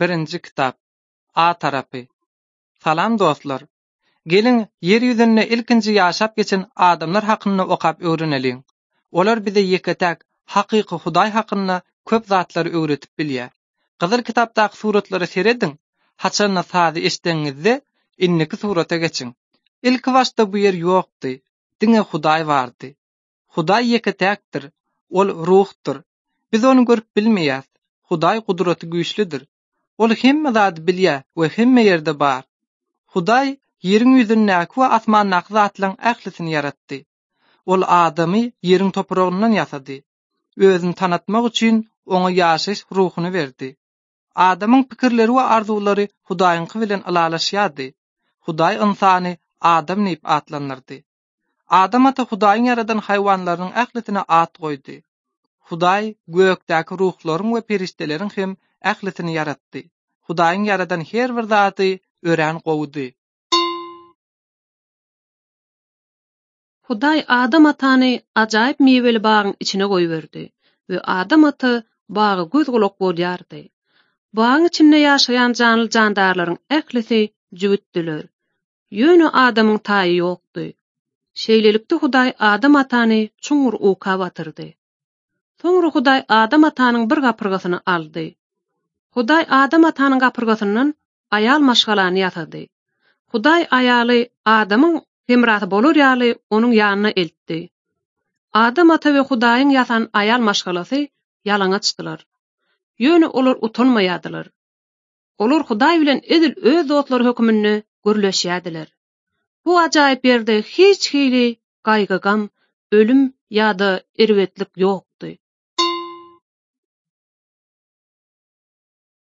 Birinji kitap. A tarapy. Salam dostlar. Geliň, ýer ýüzünde ilkinji ýaşap geçen adamlar hakynda okap öwreneliň. Olar bize ýeke-täk hakyky Hudaý hakynda köp zatlary öwredip bilýär. Gyzyl kitapdaky suratlara serediň, haçan-da sazy eşidenňizde, indiki surata geçiň. Ilkibaşda bu ýer ýokdy, diňe Hudaý bardy. Hudaý ýeke-täkdir, Ol Ruhdyr. Biz Ony görüp bilmeýäs. Hudaý gudraty güýçlüdir. Ol hemme zady bilýär we hemme ýerde bar. Hudaý ýeriň ýüzündäki we asmandaky zatlaryň ählisini ýaratdy. Ol adamy ýeriň topragyndan ýasady. Özüni tanatmak üçin oňa ýaşaýyş ruhuny berdi. Adamyň pikirleri we arzuwlary Hudaýyňky bilen ylalaşýardy. Hudaý ynsany Adam diýip atlandyrdy. Adam ata Hudaýyň ýaradan haýwanlarynyň ählisine at goýdy. Hudaý gökdäki ruhlaryň we perişdeleriň hem ählisini ýaratdy. Hudaýyň ýaradan her bir zady örän gowudy. Hudaý Adam atany ajaýyp miweli bagyň içine goýberdi we Adam ata baga göz-gulak bolýardy. Bagyň içinde ýaşaýan janly-jandarlaryň ählisi jübütdiler. Ýöne Adamyň taýy ýokdy. Şeýlelikde Hudaý Adam atany çuňňur uka batyrdy. Soňra Hudaý Adam atanyň bir gapyrgasyny aldy. Hudaý Adam atanyň gapyrgasyndan aýal maşgalany ýasady. Hudaý aýaly Adamyň hemrasy bolar ýaly onuň ýanyna eltdi. Adam ata we Hudaýyň ýasan aýal maşgalasy ýalaňaçdylar. Ýöne olar utanmaýardylar. Olar Hudaý bilen edil öz dostlary höküminde gürleşýärdiler. Bu ajaýyp ýerde hiç hili gaýgy-gam, ölüm ýa-da erbetlik ýokdy.